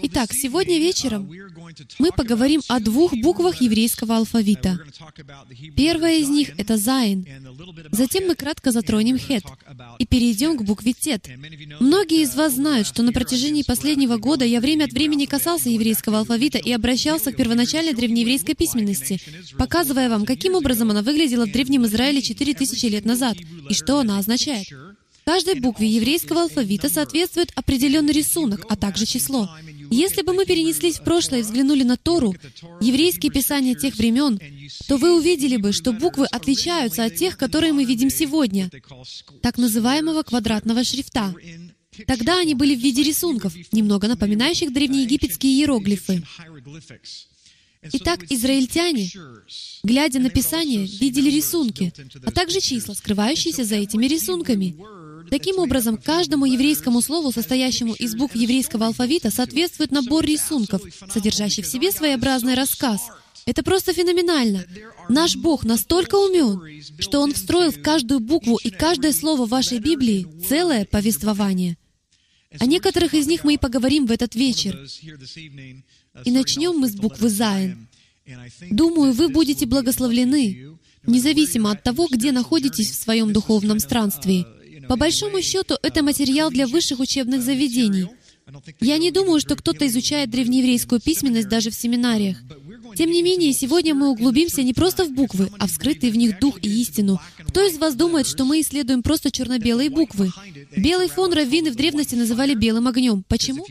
Итак, сегодня вечером мы поговорим о двух буквах еврейского алфавита. Первая из них — это Зайн. Затем мы кратко затронем Хет и перейдем к букве Тет. Многие из вас знают, что на протяжении последнего года я время от времени касался еврейского алфавита и обращался к первоначальной древнееврейской письменности, показывая вам, каким образом она выглядела в Древнем Израиле 4000 лет назад и что она означает. Каждой букве еврейского алфавита соответствует определенный рисунок, а также число. Если бы мы перенеслись в прошлое и взглянули на Тору, еврейские писания тех времен, то вы увидели бы, что буквы отличаются от тех, которые мы видим сегодня, так называемого квадратного шрифта. Тогда они были в виде рисунков, немного напоминающих древнеегипетские иероглифы. Итак, израильтяне, глядя на Писание, видели рисунки, а также числа, скрывающиеся за этими рисунками. Таким образом, каждому еврейскому слову, состоящему из букв еврейского алфавита, соответствует набор рисунков, содержащий в себе своеобразный рассказ. Это просто феноменально. Наш Бог настолько умен, что Он встроил в каждую букву и каждое слово вашей Библии целое повествование. О некоторых из них мы и поговорим в этот вечер. И начнем мы с буквы «Зайн». Думаю, вы будете благословлены, независимо от того, где находитесь в своем духовном странстве. По большому счету, это материал для высших учебных заведений. Я не думаю, что кто-то изучает древнееврейскую письменность даже в семинариях. Тем не менее, сегодня мы углубимся не просто в буквы, а в скрытый в них дух и истину. Кто из вас думает, что мы исследуем просто черно-белые буквы? Белый фон раввины в древности называли белым огнем. Почему?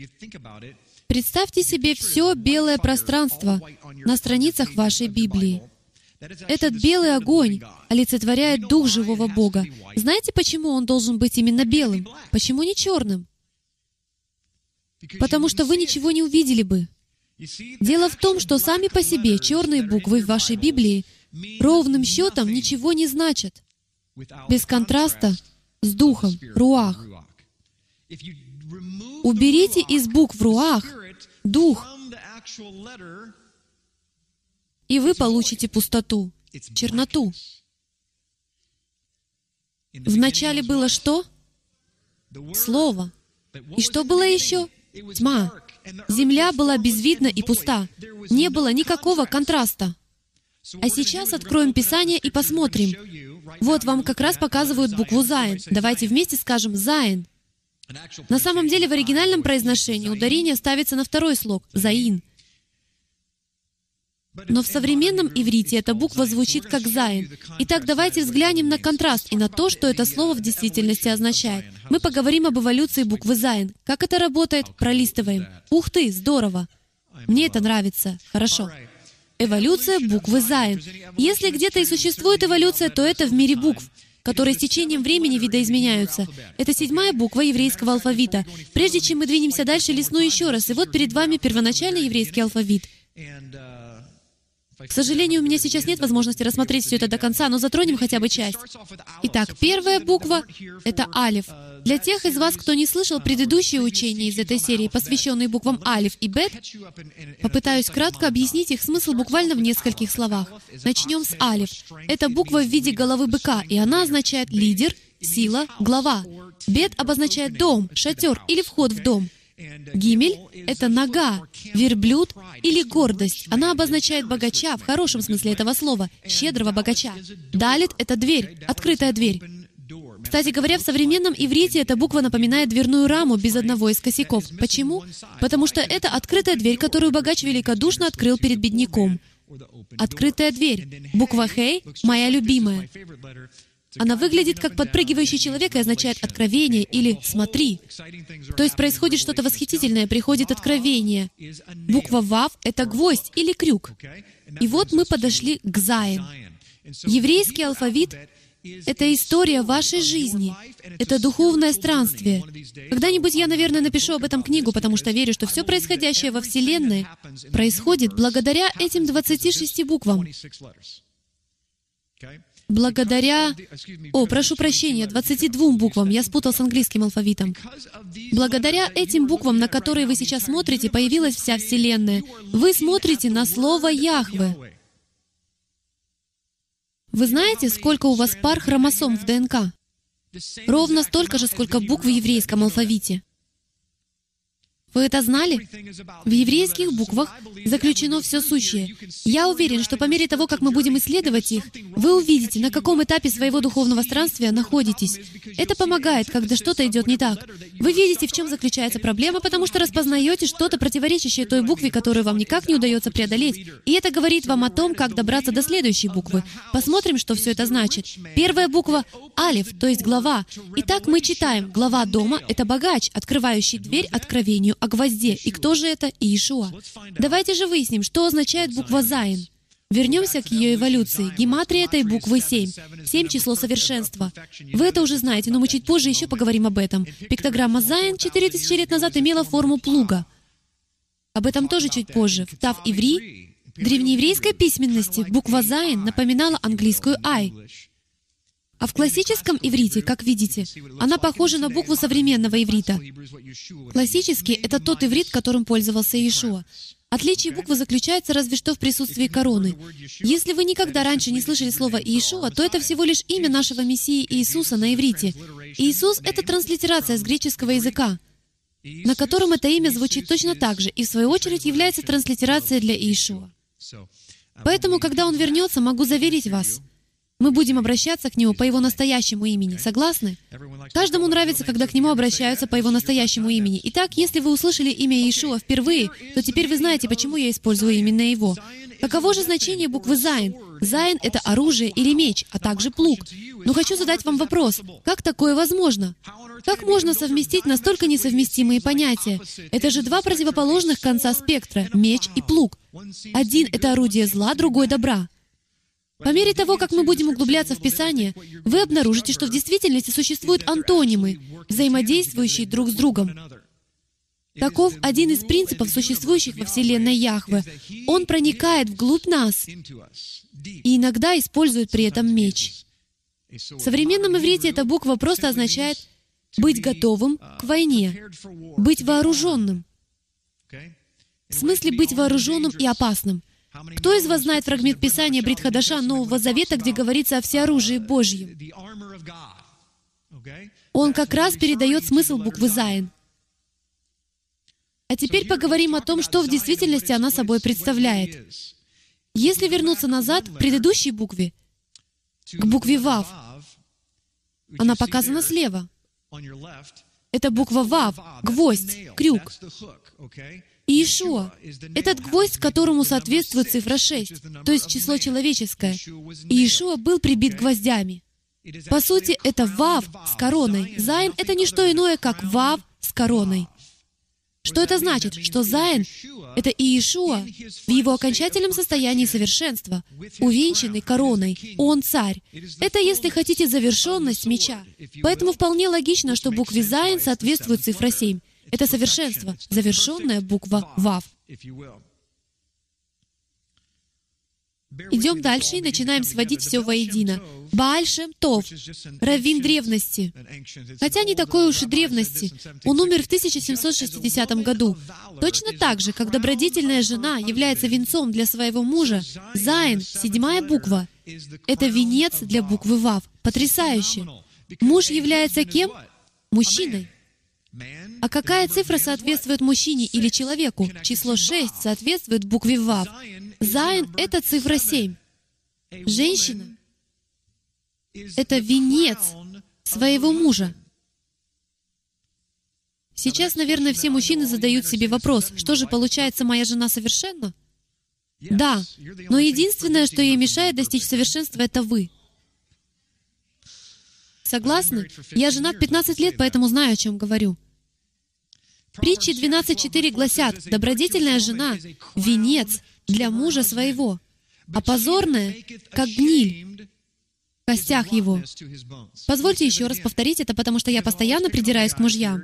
Представьте себе все белое пространство на страницах вашей Библии. Этот белый огонь олицетворяет Дух живого Бога. Знаете, почему он должен быть именно белым? Почему не черным? Потому что вы ничего не увидели бы. Дело в том, что сами по себе черные буквы в вашей Библии ровным счетом ничего не значат. Без контраста с духом, руах. Уберите из букв руах дух, и вы получите пустоту, черноту. Вначале было что? Слово. И что было еще? Тьма. Земля была безвидна и пуста. Не было никакого контраста. А сейчас откроем Писание и посмотрим. Вот вам как раз показывают букву «Зайн». Давайте вместе скажем «Зайн». На самом деле в оригинальном произношении ударение ставится на второй слог «заин». Но в современном иврите эта буква звучит как «зайн». Итак, давайте взглянем на контраст и на то, что это слово в действительности означает. Мы поговорим об эволюции буквы «зайн». Как это работает? Пролистываем. Ух ты, здорово! Мне это нравится. Хорошо. Эволюция буквы «зайн». Если где-то и существует эволюция, то это в мире букв которые с течением времени видоизменяются. Это седьмая буква еврейского алфавита. Прежде чем мы двинемся дальше, лесну еще раз. И вот перед вами первоначальный еврейский алфавит. К сожалению, у меня сейчас нет возможности рассмотреть все это до конца, но затронем хотя бы часть. Итак, первая буква — это алиф. Для тех из вас, кто не слышал предыдущие учения из этой серии, посвященные буквам алиф и бет, попытаюсь кратко объяснить их смысл буквально в нескольких словах. Начнем с алиф. Это буква в виде головы быка, и она означает лидер, сила, глава. Бет обозначает дом, шатер или вход в дом. Гимель — это нога, верблюд или гордость. Она обозначает богача в хорошем смысле этого слова, щедрого богача. Далит — это дверь, открытая дверь. Кстати говоря, в современном иврите эта буква напоминает дверную раму без одного из косяков. Почему? Потому что это открытая дверь, которую богач великодушно открыл перед бедняком. Открытая дверь. Буква «Хей» — моя любимая. Она выглядит как подпрыгивающий человек и означает «откровение» или «смотри». То есть происходит что-то восхитительное, приходит откровение. Буква «Вав» — это гвоздь или крюк. И вот мы подошли к «Зайн». Еврейский алфавит — это история вашей жизни. Это духовное странствие. Когда-нибудь я, наверное, напишу об этом книгу, потому что верю, что все происходящее во Вселенной происходит благодаря этим 26 буквам благодаря... О, прошу прощения, 22 буквам, я спутал с английским алфавитом. Благодаря этим буквам, на которые вы сейчас смотрите, появилась вся Вселенная. Вы смотрите на слово Яхве. Вы знаете, сколько у вас пар хромосом в ДНК? Ровно столько же, сколько букв в еврейском алфавите. Вы это знали? В еврейских буквах заключено все сущее. Я уверен, что по мере того, как мы будем исследовать их, вы увидите, на каком этапе своего духовного странствия находитесь. Это помогает, когда что-то идет не так. Вы видите, в чем заключается проблема, потому что распознаете что-то противоречащее той букве, которую вам никак не удается преодолеть. И это говорит вам о том, как добраться до следующей буквы. Посмотрим, что все это значит. Первая буква — Алиф, то есть глава. Итак, мы читаем, глава дома — это богач, открывающий дверь откровению о гвозде. И кто же это? Иешуа. Давайте же выясним, что означает буква «Зайн». Вернемся к ее эволюции. Гематрия этой буквы 7. 7 — число совершенства. Вы это уже знаете, но мы чуть позже еще поговорим об этом. Пиктограмма Зайн 4000 лет назад имела форму плуга. Об этом тоже чуть позже. В Ктав-Иври, древнееврейской письменности, буква Зайн напоминала английскую «I». А в классическом иврите, как видите, она похожа на букву современного иврита. Классический — это тот иврит, которым пользовался Иешуа. Отличие буквы заключается разве что в присутствии короны. Если вы никогда раньше не слышали слово Иешуа, то это всего лишь имя нашего Мессии Иисуса на иврите. Иисус — это транслитерация с греческого языка, на котором это имя звучит точно так же, и в свою очередь является транслитерацией для Иешуа. Поэтому, когда Он вернется, могу заверить вас, мы будем обращаться к Нему по Его настоящему имени. Согласны? Каждому нравится, когда к Нему обращаются по Его настоящему имени. Итак, если вы услышали имя Иешуа впервые, то теперь вы знаете, почему я использую именно его. Каково же значение буквы «Зайн»? «Зайн» — это оружие или меч, а также плуг. Но хочу задать вам вопрос. Как такое возможно? Как можно совместить настолько несовместимые понятия? Это же два противоположных конца спектра — меч и плуг. Один — это орудие зла, другой — добра. По мере того, как мы будем углубляться в Писание, вы обнаружите, что в действительности существуют антонимы, взаимодействующие друг с другом. Таков один из принципов, существующих во Вселенной Яхве. Он проникает вглубь нас и иногда использует при этом меч. В современном иврите эта буква просто означает «быть готовым к войне», «быть вооруженным». В смысле быть вооруженным и опасным — кто из вас знает фрагмент Писания Бритхадаша Нового Завета, где говорится о всеоружии Божьем? Он как раз передает смысл буквы «Зайн». А теперь поговорим о том, что в действительности она собой представляет. Если вернуться назад к предыдущей букве, к букве «Вав», она показана слева. Это буква «Вав», гвоздь, крюк. Иешуа — этот гвоздь, которому соответствует цифра 6, то есть число человеческое. Иешуа был прибит гвоздями. По сути, это Вав с короной. Зайн — это не что иное, как Вав с короной. Что это значит? Что Зайн — это Иешуа в его окончательном состоянии совершенства, увенчанный короной. Он царь. Это, если хотите, завершенность меча. Поэтому вполне логично, что букве Зайн соответствует цифра 7. Это совершенство, завершенная буква «Вав». Идем дальше и начинаем сводить все воедино. Бааль Тов, раввин древности. Хотя не такой уж и древности. Он умер в 1760 году. Точно так же, как добродетельная жена является венцом для своего мужа, Зайн, седьмая буква, это венец для буквы Вав. Потрясающе. Муж является кем? Мужчиной. А какая цифра соответствует мужчине или человеку? Число 6 соответствует букве ВАВ. Зайн — это цифра 7. Женщина — это венец своего мужа. Сейчас, наверное, все мужчины задают себе вопрос, что же получается, моя жена совершенна? Да, но единственное, что ей мешает достичь совершенства, это вы. Согласны? Я женат 15 лет, поэтому знаю, о чем говорю. Притчи 12.4 гласят, «Добродетельная жена — венец для мужа своего, а позорная, как гниль в костях его». Позвольте еще раз повторить это, потому что я постоянно придираюсь к мужьям.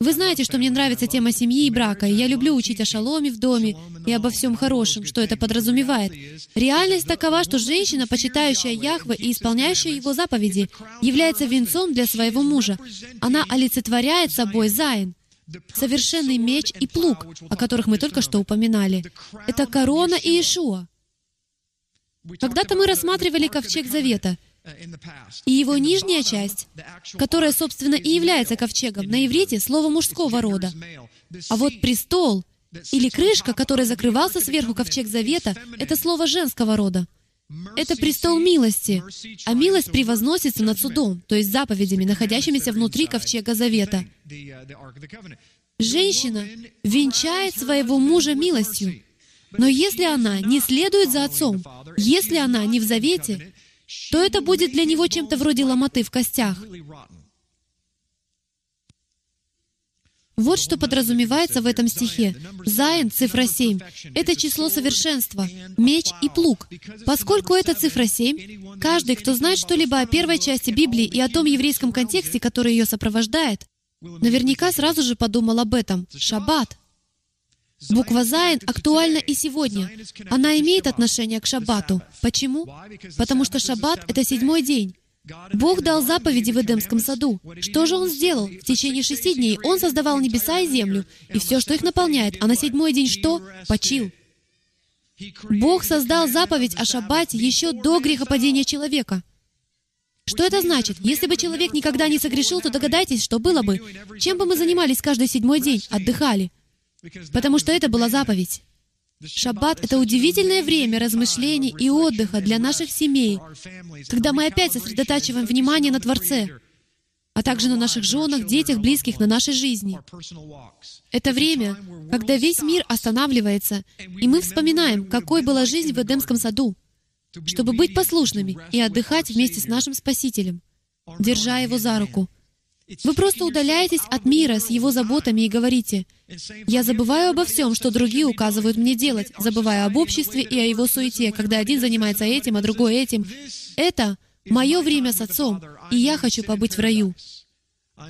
Вы знаете, что мне нравится тема семьи и брака, и я люблю учить о шаломе в доме и обо всем хорошем, что это подразумевает. Реальность такова, что женщина, почитающая Яхве и исполняющая его заповеди, является венцом для своего мужа. Она олицетворяет собой Зайн, совершенный меч и плуг, о которых мы только что упоминали. Это корона и Иешуа. Когда-то мы рассматривали ковчег Завета — и его нижняя часть, которая, собственно, и является ковчегом, на иврите слово мужского рода. А вот престол или крышка, которая закрывался сверху ковчег завета, это слово женского рода. Это престол милости, а милость превозносится над судом, то есть заповедями, находящимися внутри ковчега завета. Женщина венчает своего мужа милостью, но если она не следует за отцом, если она не в завете, то это будет для него чем-то вроде ломоты в костях. Вот что подразумевается в этом стихе. Зайн, цифра 7, это число совершенства, меч и плуг. Поскольку это цифра 7, каждый, кто знает что-либо о первой части Библии и о том еврейском контексте, который ее сопровождает, наверняка сразу же подумал об этом. Шаббат. Буква Зайн актуальна и сегодня. Она имеет отношение к Шаббату. Почему? Потому что Шаббат — это седьмой день. Бог дал заповеди в Эдемском саду. Что же Он сделал? В течение шести дней Он создавал небеса и землю, и все, что их наполняет, а на седьмой день что? Почил. Бог создал заповедь о шаббате еще до грехопадения человека. Что это значит? Если бы человек никогда не согрешил, то догадайтесь, что было бы. Чем бы мы занимались каждый седьмой день? Отдыхали. Потому что это была заповедь. Шаббат — это удивительное время размышлений и отдыха для наших семей, когда мы опять сосредотачиваем внимание на Творце, а также на наших женах, детях, близких, на нашей жизни. Это время, когда весь мир останавливается, и мы вспоминаем, какой была жизнь в Эдемском саду, чтобы быть послушными и отдыхать вместе с нашим Спасителем, держа Его за руку — вы просто удаляетесь от мира с его заботами и говорите, «Я забываю обо всем, что другие указывают мне делать, забываю об обществе и о его суете, когда один занимается этим, а другой этим. Это мое время с Отцом, и я хочу побыть в раю.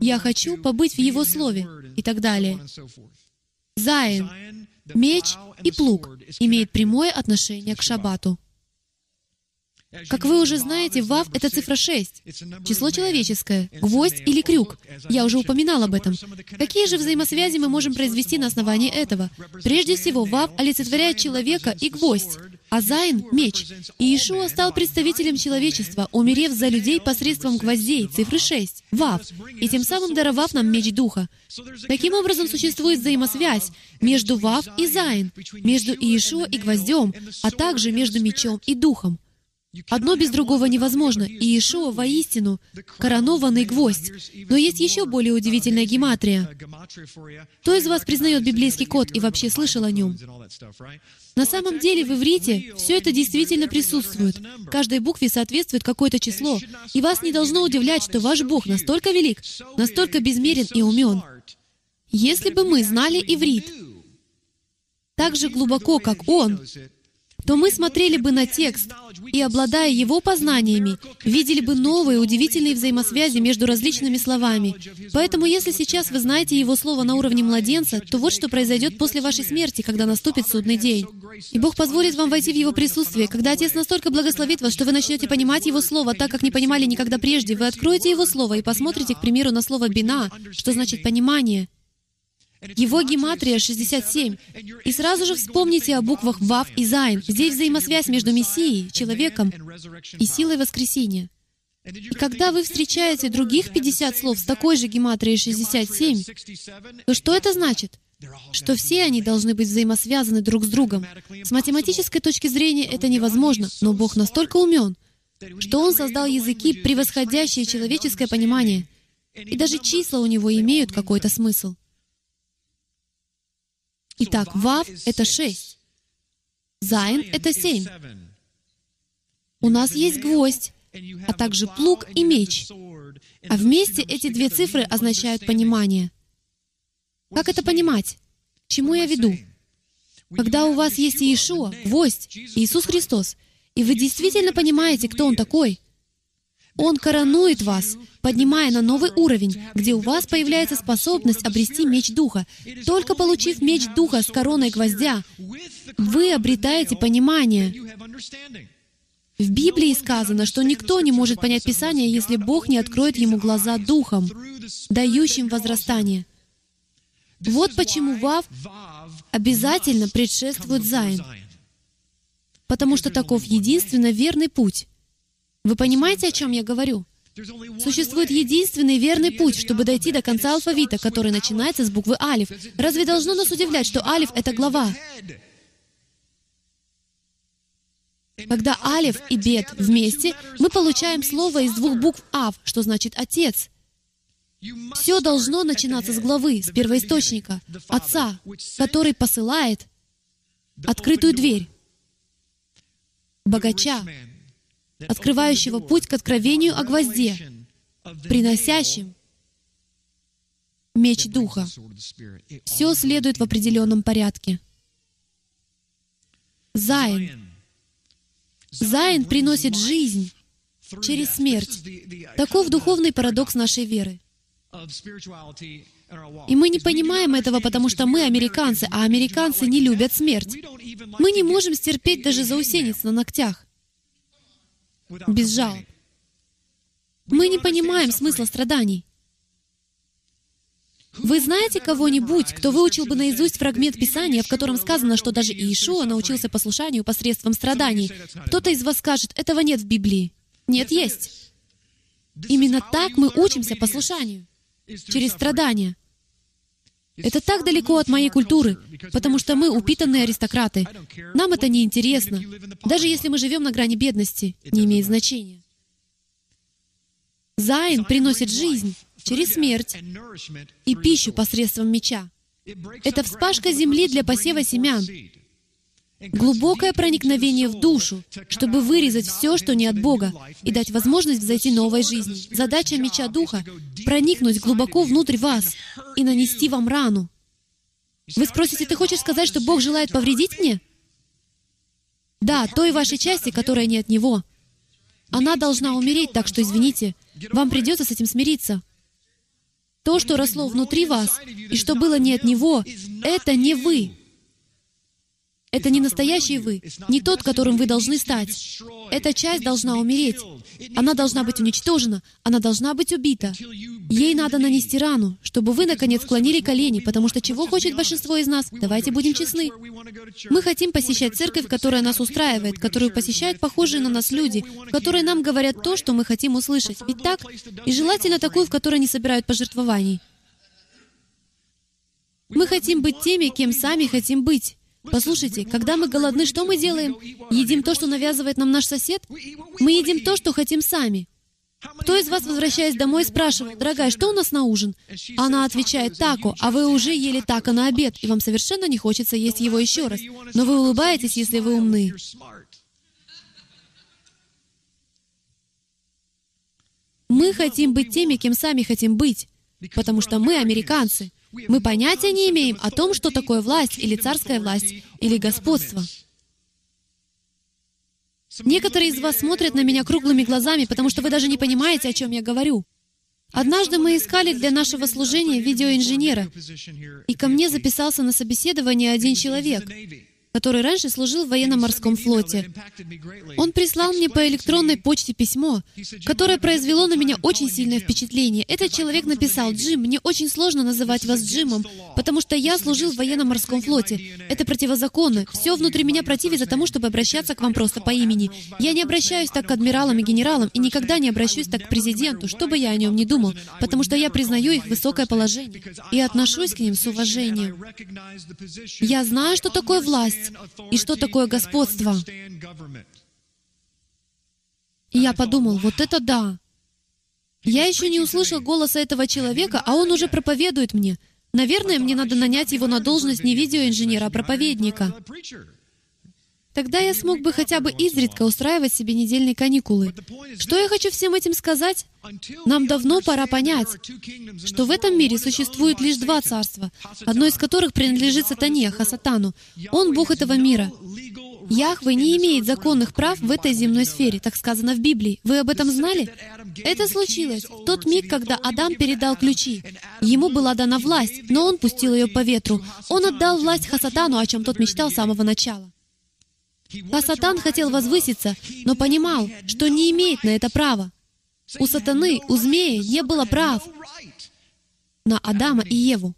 Я хочу побыть в Его Слове» и так далее. Заин, меч и плуг имеют прямое отношение к шаббату. Как вы уже знаете, ВАВ — это цифра 6, число человеческое, гвоздь или крюк. Я уже упоминал об этом. Какие же взаимосвязи мы можем произвести на основании этого? Прежде всего, ВАВ олицетворяет человека и гвоздь, а Зайн — меч. И Иешуа стал представителем человечества, умерев за людей посредством гвоздей, цифры 6, ВАВ, и тем самым даровав нам меч Духа. Таким образом, существует взаимосвязь между ВАВ и Зайн, между Иешуа и гвоздем, а также между мечом и Духом. Одно без другого невозможно, и Иешуа воистину коронованный гвоздь. Но есть еще более удивительная гематрия. Кто из вас признает библейский код и вообще слышал о нем? На самом деле в иврите все это действительно присутствует. Каждой букве соответствует какое-то число. И вас не должно удивлять, что ваш Бог настолько велик, настолько безмерен и умен. Если бы мы знали иврит так же глубоко, как Он, то мы смотрели бы на текст и, обладая его познаниями, видели бы новые удивительные взаимосвязи между различными словами. Поэтому, если сейчас вы знаете его слово на уровне младенца, то вот что произойдет после вашей смерти, когда наступит судный день. И Бог позволит вам войти в его присутствие. Когда Отец настолько благословит вас, что вы начнете понимать его слово так, как не понимали никогда прежде, вы откроете его слово и посмотрите, к примеру, на слово «бина», что значит «понимание». Его гематрия 67. И сразу же вспомните о буквах Вав и Зайн. Здесь взаимосвязь между Мессией, человеком, и силой воскресения. И когда вы встречаете других 50 слов с такой же гематрией 67, то что это значит? Что все они должны быть взаимосвязаны друг с другом. С математической точки зрения это невозможно, но Бог настолько умен, что Он создал языки, превосходящие человеческое понимание. И даже числа у Него имеют какой-то смысл. Итак, Вав — это шесть. Зайн — это семь. У нас есть гвоздь, а также плуг и меч. А вместе эти две цифры означают понимание. Как это понимать? чему я веду? Когда у вас есть Иешуа, гвоздь, Иисус Христос, и вы действительно понимаете, кто Он такой — он коронует вас, поднимая на новый уровень, где у вас появляется способность обрести меч Духа. Только получив меч Духа с короной гвоздя, вы обретаете понимание. В Библии сказано, что никто не может понять Писание, если Бог не откроет ему глаза Духом, дающим возрастание. Вот почему Вав обязательно предшествует Зайн, потому что таков единственно верный путь. Вы понимаете, о чем я говорю? Существует единственный верный путь, чтобы дойти до конца алфавита, который начинается с буквы Алиф. Разве должно нас удивлять, что Алиф — это глава? Когда Алиф и Бет вместе, мы получаем слово из двух букв Ав, что значит «отец». Все должно начинаться с главы, с первоисточника, Отца, который посылает открытую дверь, богача, открывающего путь к откровению о гвозде, приносящим меч Духа. Все следует в определенном порядке. Зайн. Зайн приносит жизнь через смерть. Таков духовный парадокс нашей веры. И мы не понимаем этого, потому что мы американцы, а американцы не любят смерть. Мы не можем стерпеть даже заусенец на ногтях. Без жалоб. Мы не понимаем смысла страданий. Вы знаете кого-нибудь, кто выучил бы наизусть фрагмент Писания, в котором сказано, что даже Иешуа научился послушанию посредством страданий? Кто-то из вас скажет, этого нет в Библии. Нет, есть. Именно так мы учимся послушанию через страдания. Это так далеко от моей культуры, потому что мы упитанные аристократы. Нам это не интересно. Даже если мы живем на грани бедности, не имеет значения. Зайн приносит жизнь через смерть и пищу посредством меча. Это вспашка земли для посева семян глубокое проникновение в душу, чтобы вырезать все, что не от Бога, и дать возможность взойти новой жизни. Задача меча Духа — проникнуть глубоко внутрь вас и нанести вам рану. Вы спросите, ты хочешь сказать, что Бог желает повредить мне? Да, той вашей части, которая не от Него. Она должна умереть, так что, извините, вам придется с этим смириться. То, что росло внутри вас, и что было не от Него, это не вы. Это не настоящий вы, не тот, которым вы должны стать. Эта часть должна умереть. Она должна быть уничтожена, она должна быть убита. Ей надо нанести рану, чтобы вы, наконец, склонили колени, потому что чего хочет большинство из нас? Давайте будем честны. Мы хотим посещать церковь, которая нас устраивает, которую посещают похожие на нас люди, в которой нам говорят то, что мы хотим услышать. Ведь так? И желательно такую, в которой не собирают пожертвований. Мы хотим быть теми, кем сами хотим быть. Послушайте, когда мы голодны, что мы делаем? Едим то, что навязывает нам наш сосед? Мы едим то, что хотим сами. Кто из вас, возвращаясь домой, спрашивал, «Дорогая, что у нас на ужин?» Она отвечает, «Тако», а вы уже ели тако на обед, и вам совершенно не хочется есть его еще раз. Но вы улыбаетесь, если вы умны. Мы хотим быть теми, кем сами хотим быть, потому что мы американцы. Мы понятия не имеем о том, что такое власть или царская власть или господство. Некоторые из вас смотрят на меня круглыми глазами, потому что вы даже не понимаете, о чем я говорю. Однажды мы искали для нашего служения видеоинженера, и ко мне записался на собеседование один человек который раньше служил в военно-морском флоте. Он прислал мне по электронной почте письмо, которое произвело на меня очень сильное впечатление. Этот человек написал, «Джим, мне очень сложно называть вас Джимом, потому что я служил в военно-морском флоте. Это противозаконно. Все внутри меня противится тому, чтобы обращаться к вам просто по имени. Я не обращаюсь так к адмиралам и генералам, и никогда не обращусь так к президенту, что бы я о нем ни думал, потому что я признаю их высокое положение и отношусь к ним с уважением. Я знаю, что такое власть, власть и что такое господство. И я подумал, вот это да! Я еще не услышал голоса этого человека, а он уже проповедует мне. Наверное, мне надо нанять его на должность не видеоинженера, а проповедника. Тогда я смог бы хотя бы изредка устраивать себе недельные каникулы. Что я хочу всем этим сказать? Нам давно пора понять, что в этом мире существует лишь два царства, одно из которых принадлежит сатане, Хасатану. Он Бог этого мира. Яхве не имеет законных прав в этой земной сфере, так сказано в Библии. Вы об этом знали? Это случилось в тот миг, когда Адам передал ключи. Ему была дана власть, но он пустил ее по ветру. Он отдал власть Хасатану, о чем тот мечтал с самого начала. А Сатан хотел возвыситься, но понимал, что не имеет на это права. У сатаны, у змея не было прав на Адама и Еву.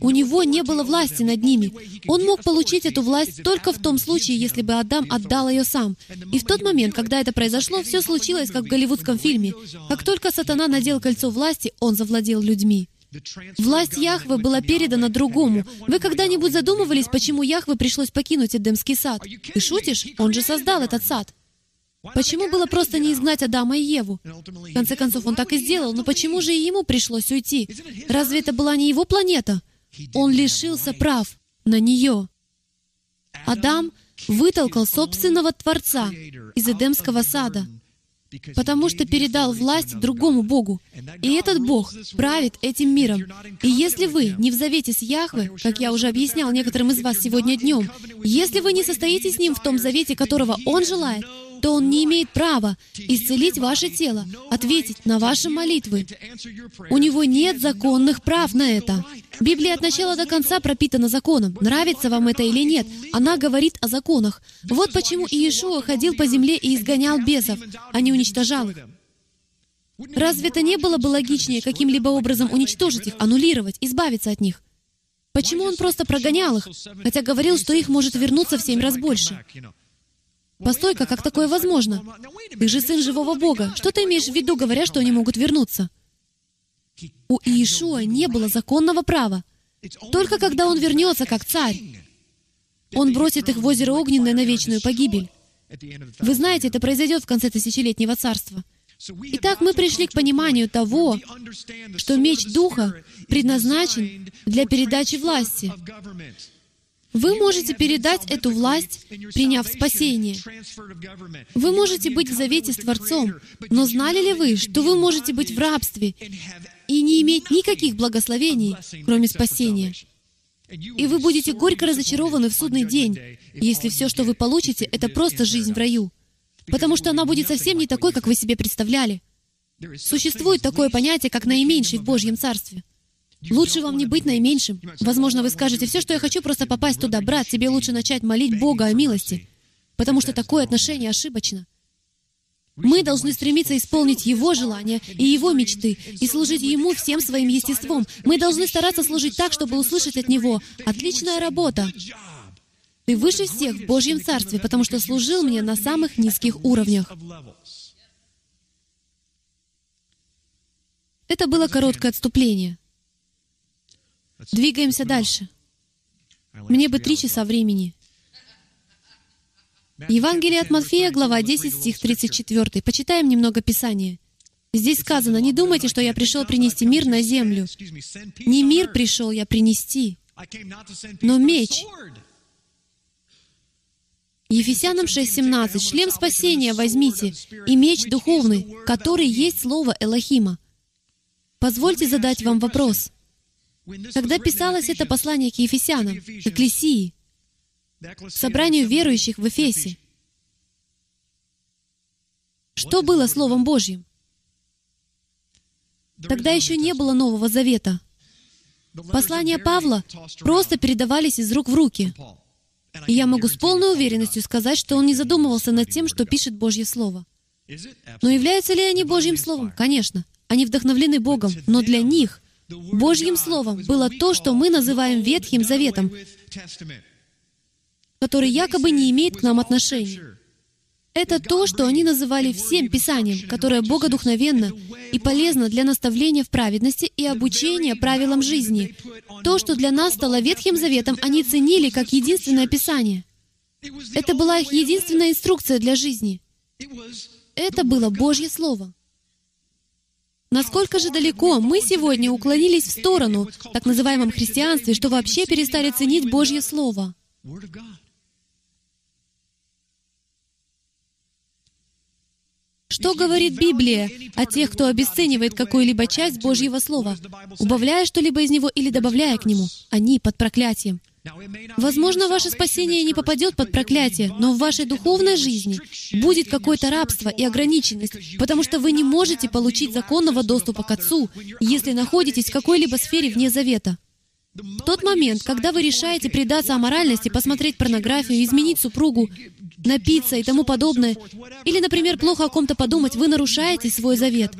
У него не было власти над ними. Он мог получить эту власть только в том случае, если бы Адам отдал ее сам. И в тот момент, когда это произошло, все случилось, как в голливудском фильме. Как только сатана надел кольцо власти, он завладел людьми. Власть Яхвы была передана другому. Вы когда-нибудь задумывались, почему Яхве пришлось покинуть Эдемский сад? Ты шутишь? Он же создал этот сад. Почему было просто не изгнать Адама и Еву? В конце концов, он так и сделал, но почему же и ему пришлось уйти? Разве это была не его планета? Он лишился прав на нее. Адам вытолкал собственного Творца из Эдемского сада, потому что передал власть другому Богу. И этот Бог правит этим миром. И если вы не в завете с Яхве, как я уже объяснял некоторым из вас сегодня днем, если вы не состоите с Ним в том завете, которого Он желает, то Он не имеет права исцелить ваше тело, ответить на ваши молитвы. У Него нет законных прав на это. Библия от начала до конца пропитана законом. Нравится вам это или нет, она говорит о законах. Вот почему Иешуа ходил по земле и изгонял бесов, а не уничтожал их. Разве это не было бы логичнее каким-либо образом уничтожить их, аннулировать, избавиться от них? Почему он просто прогонял их, хотя говорил, что их может вернуться в семь раз больше? Постой-ка, как такое возможно? Ты же сын живого Бога. Что ты имеешь в виду, говоря, что они могут вернуться? У Иешуа не было законного права. Только когда он вернется как царь, он бросит их в озеро огненное на вечную погибель. Вы знаете, это произойдет в конце тысячелетнего царства. Итак, мы пришли к пониманию того, что меч Духа предназначен для передачи власти. Вы можете передать эту власть, приняв спасение. Вы можете быть в завете с Творцом, но знали ли вы, что вы можете быть в рабстве и не иметь никаких благословений, кроме спасения? И вы будете горько разочарованы в судный день, если все, что вы получите, это просто жизнь в раю. Потому что она будет совсем не такой, как вы себе представляли. Существует такое понятие, как наименьший в Божьем Царстве. Лучше вам не быть наименьшим. Возможно, вы скажете, все, что я хочу, просто попасть туда. Брат, тебе лучше начать молить Бога о милости. Потому что такое отношение ошибочно. Мы должны стремиться исполнить Его желания и Его мечты, и служить Ему всем своим естеством. Мы должны стараться служить так, чтобы услышать от Него «Отличная работа! Ты выше всех в Божьем Царстве, потому что служил мне на самых низких уровнях». Это было короткое отступление. Двигаемся дальше. Мне бы три часа времени. Евангелие от Матфея, глава 10, стих 34. Почитаем немного Писания. Здесь сказано, «Не думайте, что я пришел принести мир на землю. Не мир пришел я принести, но меч». Ефесянам 6.17. «Шлем спасения возьмите, и меч духовный, который есть слово Элохима». Позвольте задать вам вопрос. Когда писалось это послание к Ефесянам, к Экклесии, собранию верующих в Эфесе, что было Словом Божьим? Тогда еще не было Нового Завета. Послания Павла просто передавались из рук в руки. И я могу с полной уверенностью сказать, что он не задумывался над тем, что пишет Божье Слово. Но являются ли они Божьим Словом? Конечно. Они вдохновлены Богом, но для них Божьим Словом было то, что мы называем Ветхим Заветом, который якобы не имеет к нам отношения. Это то, что они называли всем Писанием, которое богодухновенно и полезно для наставления в праведности и обучения правилам жизни. То, что для нас стало Ветхим Заветом, они ценили как единственное Писание. Это была их единственная инструкция для жизни. Это было Божье Слово. Насколько же далеко мы сегодня уклонились в сторону, так называемом христианстве, что вообще перестали ценить Божье Слово? Что говорит Библия о тех, кто обесценивает какую-либо часть Божьего Слова, убавляя что-либо из него или добавляя к нему? Они под проклятием. Возможно, ваше спасение не попадет под проклятие, но в вашей духовной жизни будет какое-то рабство и ограниченность, потому что вы не можете получить законного доступа к Отцу, если находитесь в какой-либо сфере вне завета. В тот момент, когда вы решаете предаться аморальности, посмотреть порнографию, изменить супругу, напиться и тому подобное, или, например, плохо о ком-то подумать, вы нарушаете свой завет.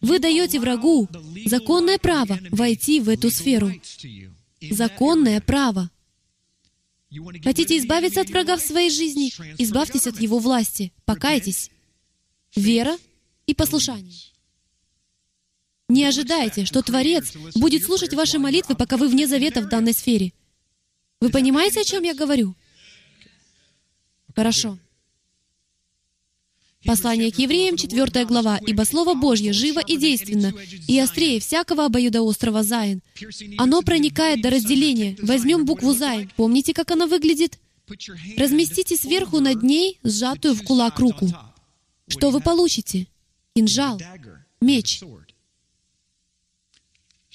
Вы даете врагу законное право войти в эту сферу. законное право. Хотите избавиться от врага в своей жизни? Избавьтесь от его власти. Покайтесь. Вера и послушание. Не ожидайте, что Творец будет слушать ваши молитвы, пока вы вне завета в данной сфере. Вы понимаете, о чем я говорю? Хорошо. Послание к евреям, 4 глава. «Ибо Слово Божье живо и действенно, и острее всякого обоюдоострого Зайн. Оно проникает до разделения. Возьмем букву Зайн. Помните, как она выглядит? Разместите сверху над ней сжатую в кулак руку. Что вы получите? Кинжал, меч.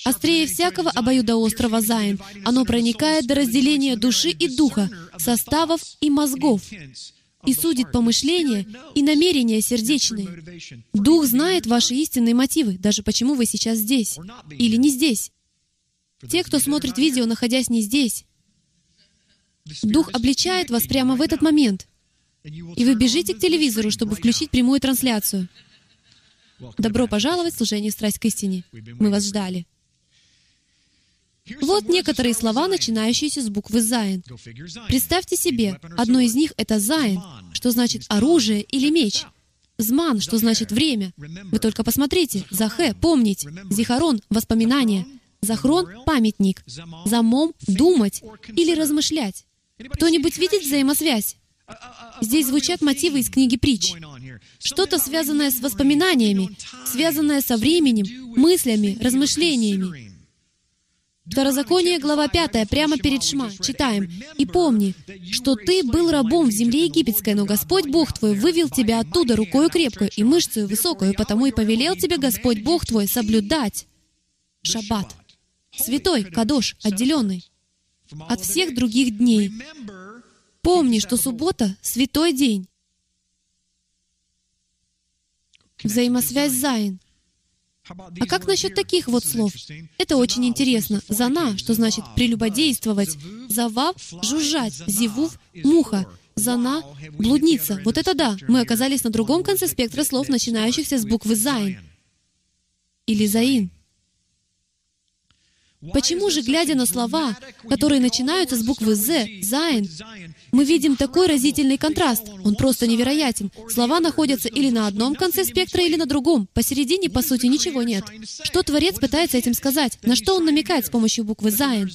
Острее всякого обоюдоострого Зайн. Оно проникает до разделения души и духа, составов и мозгов, и судит помышления и намерения сердечные. Дух знает ваши истинные мотивы, даже почему вы сейчас здесь или не здесь. Те, кто смотрит видео, находясь не здесь, Дух обличает вас прямо в этот момент. И вы бежите к телевизору, чтобы включить прямую трансляцию. Добро пожаловать в служение «Страсть к истине». Мы вас ждали. Вот некоторые слова, начинающиеся с буквы «Зайн». Представьте себе, одно из них — это «Зайн», что значит «оружие» или «меч». «Зман», что значит «время». Вы только посмотрите. «Захе» — «помнить». «Зихарон» — «воспоминание». «Захрон» — «памятник». «Замом» — «думать» или «размышлять». Кто-нибудь видит взаимосвязь? Здесь звучат мотивы из книги притч. Что-то связанное с воспоминаниями, связанное со временем, мыслями, размышлениями. Второзаконие, глава 5, прямо перед Шма, читаем. «И помни, что ты был рабом в земле египетской, но Господь Бог твой вывел тебя оттуда рукою крепкую и мышцею высокую, потому и повелел тебе Господь Бог твой соблюдать шаббат, святой, кадош, отделенный от всех других дней. Помни, что суббота — святой день. Взаимосвязь Зайн — а как насчет таких вот слов? Это очень интересно. זנה, что значит прелюбодействовать. זבב — жужжать. זבוב — муха. זנה — блудница. Вот это да! Мы оказались на другом конце спектра слов, начинающихся с буквы Зайн. Или Заин. Почему же, глядя на слова, которые начинаются с буквы «з», «зайн», мы видим такой разительный контраст? Он просто невероятен. Слова находятся или на одном конце спектра, или на другом. Посередине, по сути, ничего нет. Что Творец пытается этим сказать? На что он намекает с помощью буквы «зайн»?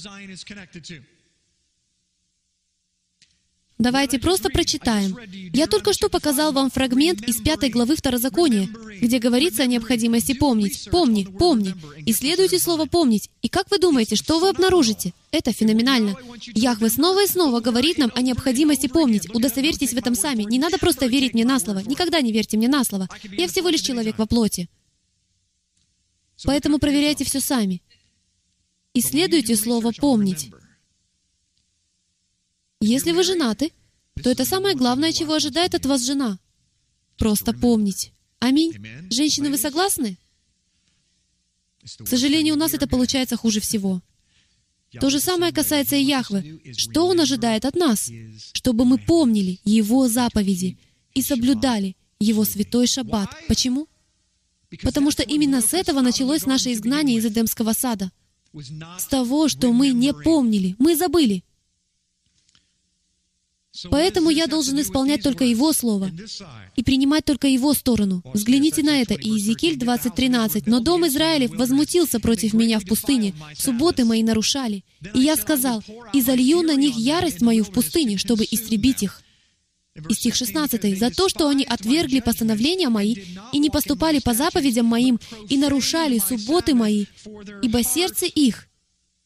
Давайте просто прочитаем. Я только что показал вам фрагмент из пятой главы Второзакония, где говорится о необходимости помнить. Помни, помни. Исследуйте слово «помнить». И как вы думаете, что вы обнаружите? Это феноменально. Яхве снова и снова говорит нам о необходимости помнить. Удостоверьтесь в этом сами. Не надо просто верить мне на слово. Никогда не верьте мне на слово. Я всего лишь человек во плоти. Поэтому проверяйте все сами. Исследуйте слово «помнить». Если вы женаты, то это самое главное, чего ожидает от вас жена. Просто помнить. Аминь. Женщины, вы согласны? К сожалению, у нас это получается хуже всего. То же самое касается и Яхвы. Что Он ожидает от нас? Чтобы мы помнили Его заповеди и соблюдали Его святой шаббат. Почему? Потому что именно с этого началось наше изгнание из Эдемского сада. С того, что мы не помнили, мы забыли. Поэтому я должен исполнять только Его Слово и принимать только Его сторону. Взгляните на это, Иезекииль 20.13. «Но дом Израилев возмутился против меня в пустыне, субботы мои нарушали. И я сказал, «И залью на них ярость мою в пустыне, чтобы истребить их». И стих 16. «За то, что они отвергли постановления мои и не поступали по заповедям моим и нарушали субботы мои, ибо сердце их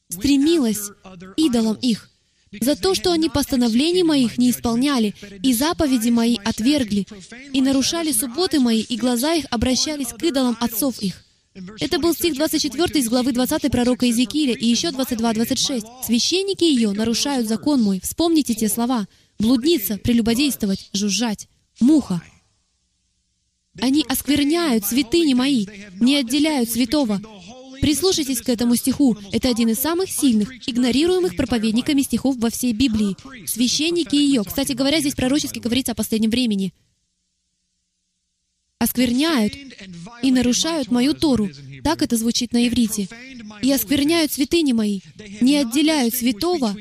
стремилось идолам их, за то, что они постановлений моих не исполняли, и заповеди мои отвергли, и нарушали субботы мои, и глаза их обращались к идолам отцов их». Это был стих 24 из главы 20 пророка Иезекииля и еще 22-26. «Священники ее нарушают закон мой». Вспомните те слова. «Блудница, прелюбодействовать, жужжать, муха». Они оскверняют святыни мои, не отделяют святого, Прислушайтесь к этому стиху. Это один из самых сильных, игнорируемых проповедниками стихов во всей Библии. Священники ее. Кстати говоря, здесь пророчески говорится о последнем времени. оскверняют и нарушают мою Тору. Так это звучит на иврите. И оскверняют святыни мои, не отделяют святого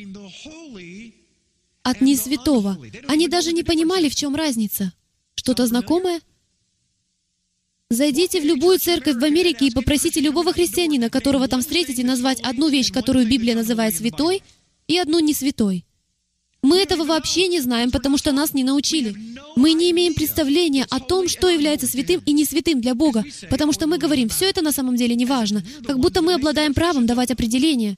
от несвятого. Они даже не понимали, в чем разница. Что-то знакомое? Зайдите в любую церковь в Америке и попросите любого христианина, которого там встретите, назвать одну вещь, которую Библия называет святой, и одну не святой. Мы этого вообще не знаем, потому что нас не научили. Мы не имеем представления о том, что является святым и не святым для Бога, потому что мы говорим, все это на самом деле не важно, как будто мы обладаем правом давать определение.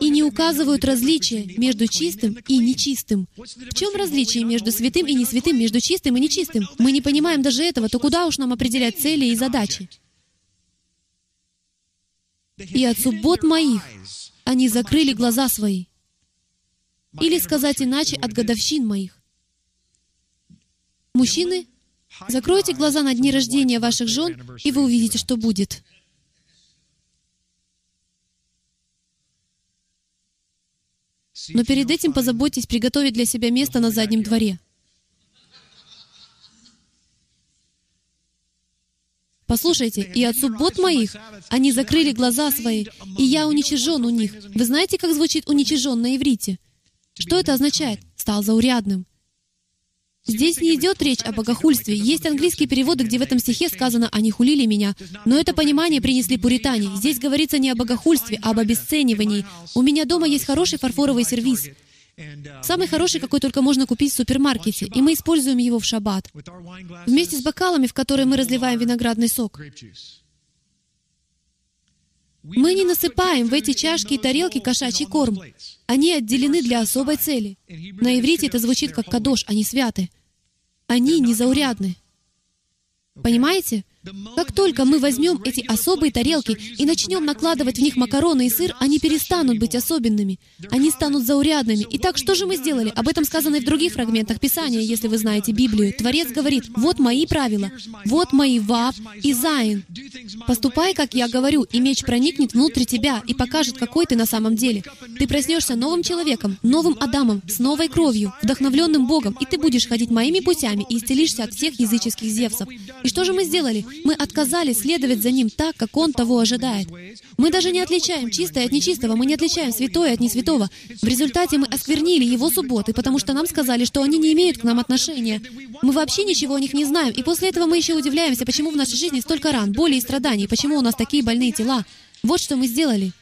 И не указывают различия между чистым и нечистым. В чем различие между святым и несвятым, между чистым и нечистым? Мы не понимаем даже этого, то куда уж нам определять цели и задачи? И от суббот моих они закрыли глаза свои. Или сказать иначе, от годовщин моих. Мужчины, закройте глаза на дни рождения ваших жен, и вы увидите, что будет. Но перед этим позаботьтесь приготовить для себя место на заднем дворе. Послушайте, и от суббот моих они закрыли глаза свои, и я уничижен у них. Вы знаете, как звучит уничижен на иврите? Что это означает? Стал заурядным. Здесь не идет речь о богохульстве. Есть английские переводы, где в этом стихе сказано «они хулили меня». Но это понимание принесли пуритане. Здесь говорится не о богохульстве, а об обесценивании. У меня дома есть хороший фарфоровый сервиз. Самый хороший, какой только можно купить в супермаркете, и мы используем его в шаббат. Вместе с бокалами, в которые мы разливаем виноградный сок. Мы не насыпаем в эти чашки и тарелки кошачий корм. Они отделены для особой цели. На иврите это звучит как кадош, они святы. Они незаурядны. Понимаете? Как только мы возьмем эти особые тарелки и начнем накладывать в них макароны и сыр, они перестанут быть особенными. Они станут заурядными. Итак, что же мы сделали? Об этом сказано и в других фрагментах Писания, если вы знаете Библию. Творец говорит, вот мои правила, вот мои вав и зайн. Поступай, как я говорю, и меч проникнет внутрь тебя и покажет, какой ты на самом деле. Ты проснешься новым человеком, новым Адамом, с новой кровью, вдохновленным Богом, и ты будешь ходить моими путями и исцелишься от всех языческих зевсов. И что же мы сделали? Мы отказались следовать за Ним так, как Он того ожидает. Мы даже не отличаем чистое от нечистого, мы не отличаем святое от несвятого. В результате мы осквернили Его субботы, потому что нам сказали, что они не имеют к нам отношения. Мы вообще ничего о них не знаем, и после этого мы еще удивляемся, почему в нашей жизни столько ран, боли и страданий, почему у нас такие больные тела. Вот что мы сделали.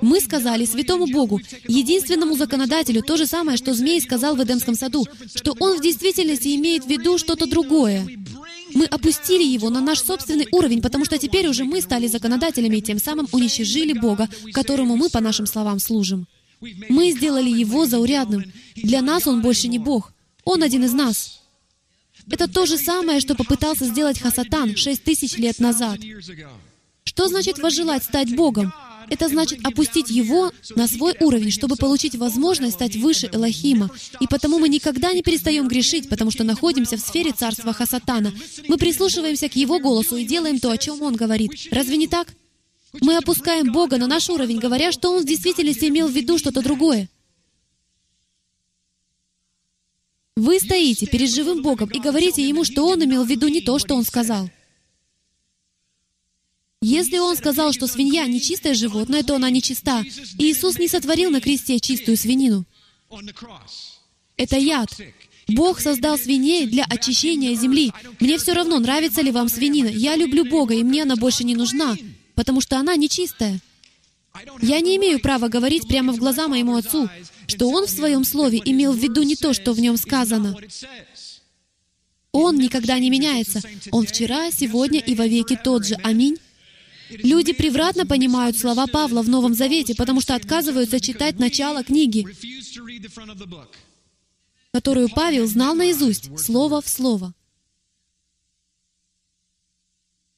Мы сказали святому Богу, единственному законодателю, то же самое, что змей сказал в Эдемском саду, что он в действительности имеет в виду что-то другое. Мы опустили его на наш собственный уровень, потому что теперь уже мы стали законодателями и тем самым уничижили Бога, которому мы, по нашим словам, служим. Мы сделали его заурядным. Для нас он больше не Бог. Он один из нас. Это то же самое, что попытался сделать Хасатан шесть тысяч лет назад. Что значит возжелать стать Богом? Это значит опустить его на свой уровень, чтобы получить возможность стать выше Элохима. И потому мы никогда не перестаем грешить, потому что находимся в сфере царства Хасатана. Мы прислушиваемся к его голосу и делаем то, о чем он говорит. Разве не так? Мы опускаем Бога на наш уровень, говоря, что он в действительности имел в виду что-то другое. Вы стоите перед живым Богом и говорите Ему, что Он имел в виду не то, что Он сказал. Если он сказал, что свинья — нечистое животное, то она нечиста. Иисус не сотворил на кресте чистую свинину. Это яд. Бог создал свиней для очищения земли. Мне все равно, нравится ли вам свинина. Я люблю Бога, и мне она больше не нужна, потому что она нечистая. Я не имею права говорить прямо в глаза моему отцу, что он в своем слове имел в виду не то, что в нем сказано. Он никогда не меняется. Он вчера, сегодня и вовеки тот же. Аминь. Люди превратно понимают слова Павла в Новом Завете, потому что отказываются читать начало книги, которую Павел знал наизусть, слово в слово.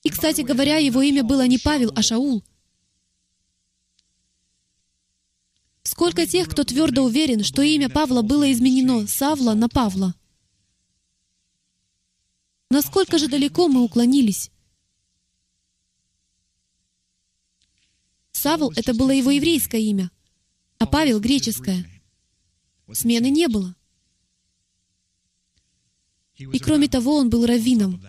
И, кстати говоря, его имя было не Павел, а Шаул. Сколько тех, кто твердо уверен, что имя Павла было изменено Савла на Павла? Насколько же далеко мы уклонились? Савл — это было его еврейское имя, а Павел — греческое. Смены не было. И кроме того, он был раввином.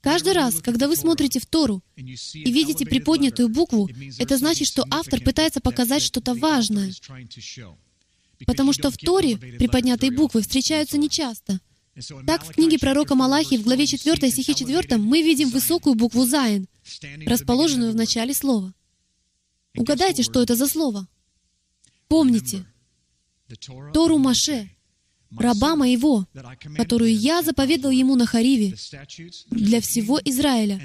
Каждый раз, когда вы смотрите в Тору и видите приподнятую букву, это значит, что автор пытается показать что-то важное. Потому что в Торе приподнятые буквы встречаются нечасто. Так, в книге пророка Малахии в главе 4 стихе 4 мы видим высокую букву «Зайн», расположенную в начале слова. Угадайте, что это за слово? Помните, Тору Маше, раба моего, которую я заповедал ему на Хариве для всего Израиля,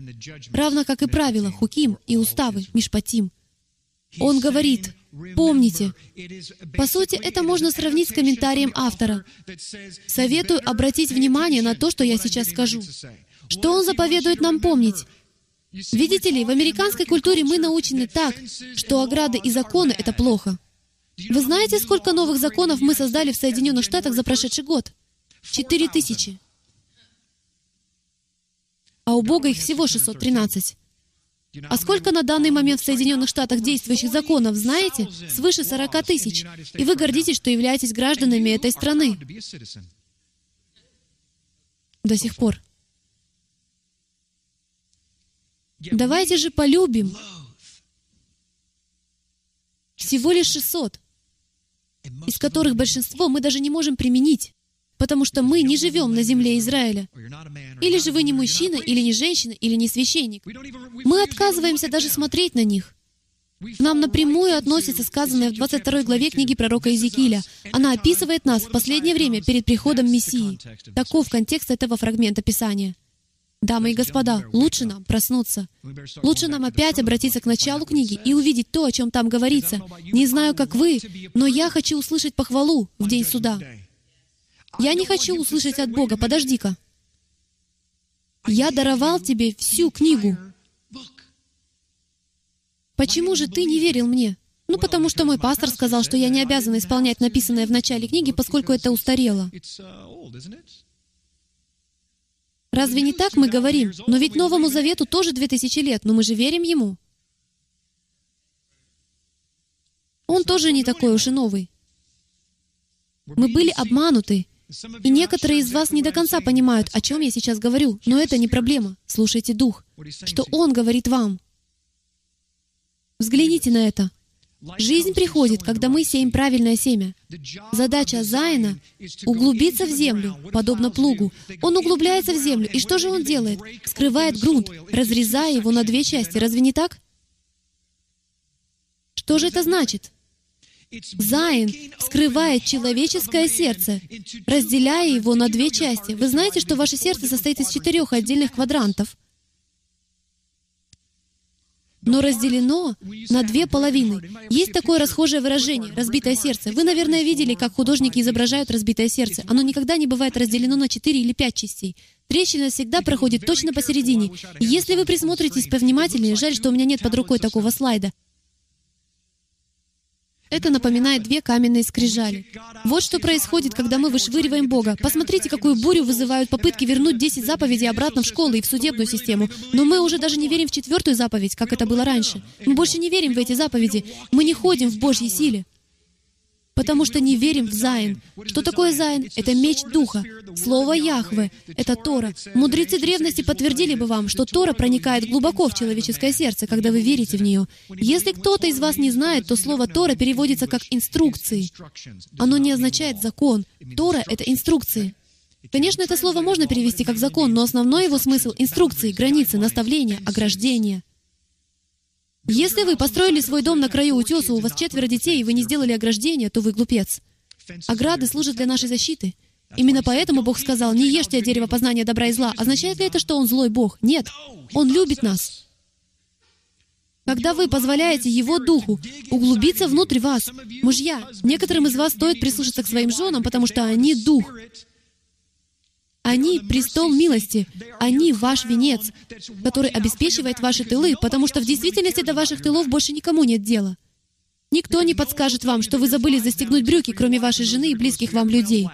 равно как и правила, хуким и уставы, мишпатим. Он говорит, помните, по сути, это можно сравнить с комментарием автора. Советую обратить внимание на то, что я сейчас скажу. Что он заповедует нам помнить? Видите ли, в американской культуре мы научены так, что ограды и законы — это плохо. Вы знаете, сколько новых законов мы создали в Соединенных Штатах за прошедший год? Четыре тысячи. А у Бога их всего 613. А сколько на данный момент в Соединенных Штатах действующих законов, знаете? Свыше 40 тысяч. И вы гордитесь, что являетесь гражданами этой страны. До сих пор. Давайте же полюбим. Всего лишь 600 из которых большинство мы даже не можем применить, потому что мы не живем на земле Израиля. Или же вы не мужчина, или не женщина, или не священник. Мы отказываемся даже смотреть на них. нам напрямую относится сказанное в 22 главе книги пророка Иезекииля. Она описывает нас в последнее время перед приходом Мессии. Таков контекст этого фрагмента Писания. Дамы и господа, лучше нам проснуться. Лучше нам опять обратиться к началу книги и увидеть то, о чем там говорится. Не знаю, как вы, но я хочу услышать похвалу в день суда. Я не хочу услышать от Бога, подожди-ка. Я даровал тебе всю книгу. Почему же ты не верил мне? Ну, потому что мой пастор сказал, что я не обязан исполнять написанное в начале книги, поскольку это устарело. Разве не так мы говорим? Но ведь Новому Завету тоже две тысячи лет, но мы же верим Ему. Он тоже не такой уж и новый. Мы были обмануты, и некоторые из вас не до конца понимают, о чем я сейчас говорю, но это не проблема. Слушайте Дух, что Он говорит вам. Взгляните на это. Жизнь приходит, когда мы сеем правильное семя. Задача Зайна — углубиться в землю, подобно плугу. Он углубляется в землю, и что же он делает? Скрывает грунт, разрезая его на две части. Разве не так? Что же это значит? Зайн скрывает человеческое сердце, разделяя его на две части. Вы знаете, что ваше сердце состоит из четырех отдельных квадрантов — но разделено на две половины. Есть такое расхожее выражение «разбитое сердце». Вы, наверное, видели, как художники изображают разбитое сердце. Оно никогда не бывает разделено на четыре или пять частей. Трещина всегда проходит точно посередине. И если вы присмотритесь повнимательнее, жаль, что у меня нет под рукой такого слайда, это напоминает две каменные скрижали. Вот что происходит, когда мы вышвыриваем Бога. Посмотрите, какую бурю вызывают попытки вернуть 10 заповедей обратно в школу и в судебную систему. Но мы уже даже не верим в четвертую заповедь, как это было раньше. Мы больше не верим в эти заповеди. Мы не ходим в Божьей силе потому что не верим в Зайн. Что такое Зайн? Это меч Духа. Слово Яхве — это Тора. Мудрецы древности подтвердили бы вам, что Тора проникает глубоко в человеческое сердце, когда вы верите в нее. Если кто-то из вас не знает, то слово Тора переводится как «инструкции». Оно не означает «закон». Тора — это инструкции. Конечно, это слово можно перевести как закон, но основной его смысл — инструкции, границы, наставления, ограждения. Если вы построили свой дом на краю утеса, у вас четверо детей, и вы не сделали ограждения, то вы глупец. Ограды служат для нашей защиты. Именно поэтому Бог сказал, не ешьте от дерева познания добра и зла. Означает ли это, что Он злой Бог? Нет. Он любит нас. Когда вы позволяете Его Духу углубиться внутрь вас, мужья, некоторым из вас стоит прислушаться к своим женам, потому что они Дух. Они — престол милости. Они — ваш венец, который обеспечивает ваши тылы, потому что в действительности до ваших тылов больше никому нет дела. Никто не подскажет вам, что вы забыли застегнуть брюки, кроме вашей жены и близких вам людей.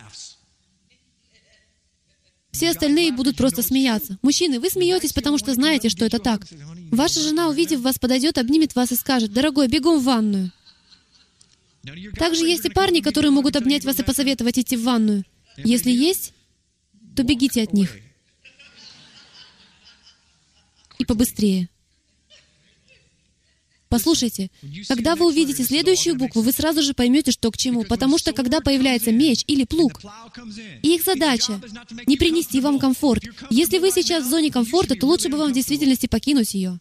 Все остальные будут просто смеяться. Мужчины, вы смеетесь, потому что знаете, что это так. Ваша жена, увидев вас, подойдет, обнимет вас и скажет, «Дорогой, бегом в ванную». Также есть и парни, которые могут обнять вас и посоветовать идти в ванную. Если есть, то бегите от них. И побыстрее. Послушайте, когда вы увидите следующую букву, вы сразу же поймете, что к чему. Потому что когда появляется меч или плуг, их задача — не принести вам комфорт. Если вы сейчас в зоне комфорта, то лучше бы вам в действительности покинуть ее.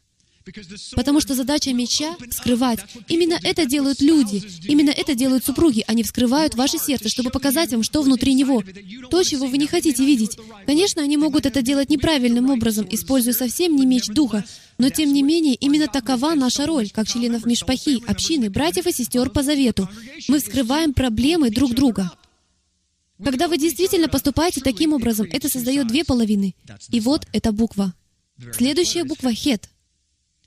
Потому что задача меча — скрывать. Именно это делают люди, именно это делают супруги. Они вскрывают ваше сердце, чтобы показать вам, что внутри него. То, чего вы не хотите видеть. Конечно, они могут это делать неправильным образом, используя совсем не меч духа, но тем не менее, именно такова наша роль, как членов Мишпахи, общины, братьев и сестер по завету. Мы вскрываем проблемы друг друга. Когда вы действительно поступаете таким образом, это создает две половины. И вот эта буква. Следующая буква — хет.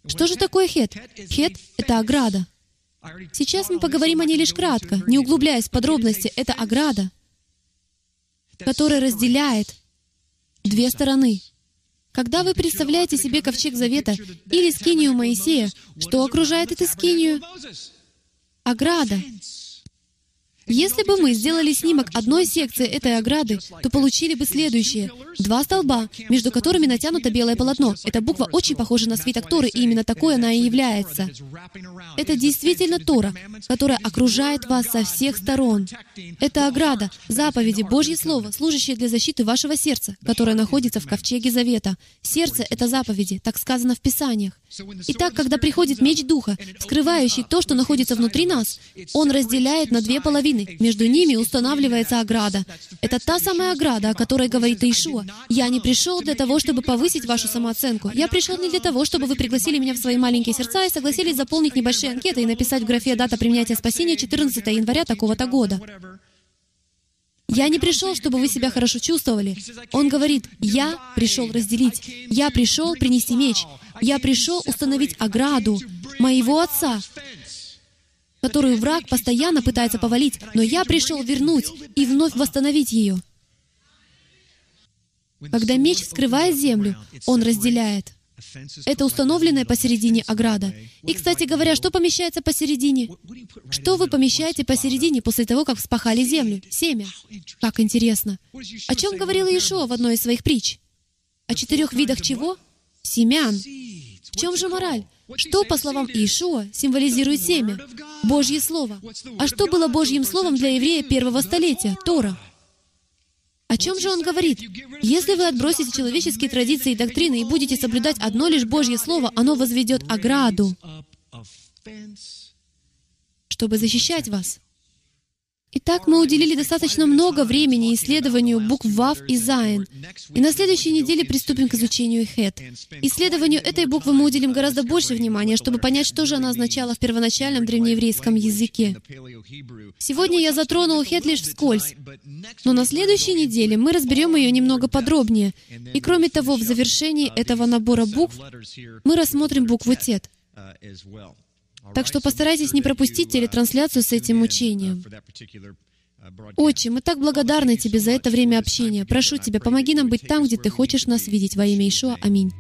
Что же такое хет? Хет — это ограда. Сейчас мы поговорим о ней лишь кратко, не углубляясь в подробности. Это ограда, которая разделяет две стороны. Когда вы представляете себе ковчег Завета или скинию Моисея, что окружает эту скинию? Ограда. Если бы мы сделали снимок одной секции этой ограды, то получили бы следующее. Два столба, между которыми натянуто белое полотно. Эта буква очень похожа на свиток Торы, и именно такой она и является. Это действительно Тора, которая окружает вас со всех сторон. Это ограда, заповеди, Божье Слово, служащее для защиты вашего сердца, которое находится в ковчеге Завета. Сердце — это заповеди, так сказано в Писаниях. Итак, когда приходит меч Духа, скрывающий то, что находится внутри нас, он разделяет на две половины. Между ними устанавливается ограда. Это та самая ограда, о которой говорит Иешуа. «Я не пришел для того, чтобы повысить вашу самооценку. Я пришел не для того, чтобы вы пригласили меня в свои маленькие сердца и согласились заполнить небольшие анкеты и написать в графе «Дата принятия спасения 14 января такого-то года». Я не пришел, чтобы вы себя хорошо чувствовали. Он говорит, я пришел разделить. Я пришел принести меч. Я пришел установить ограду моего отца, которую враг постоянно пытается повалить, но я пришел вернуть и вновь восстановить ее. Когда меч скрывает землю, он разделяет. Это установленная посередине ограда. И, кстати говоря, что помещается посередине? Что вы помещаете посередине после того, как вспахали землю? Семя. Как интересно. О чем говорил Иешуа в одной из своих притч? О четырех видах чего? Семян. В чем же мораль? Что, по словам Иешуа, символизирует семя? Божье Слово. А что было Божьим Словом для еврея первого столетия? Тора. О чем же он говорит? Если вы отбросите человеческие традиции и доктрины и будете соблюдать одно лишь Божье Слово, оно возведет ограду, чтобы защищать вас. Итак, мы уделили достаточно много времени исследованию букв Вав и Зайн. И на следующей неделе приступим к изучению Хет. Исследованию этой буквы мы уделим гораздо больше внимания, чтобы понять, что же она означала в первоначальном древнееврейском языке. Сегодня я затронул Хет лишь вскользь, но на следующей неделе мы разберем ее немного подробнее. И кроме того, в завершении этого набора букв мы рассмотрим букву Тет. Так что постарайтесь не пропустить телетрансляцию с этим учением. Отче, мы так благодарны Тебе за это время общения. Прошу Тебя, помоги нам быть там, где Ты хочешь нас видеть. Во имя Ишуа. Аминь.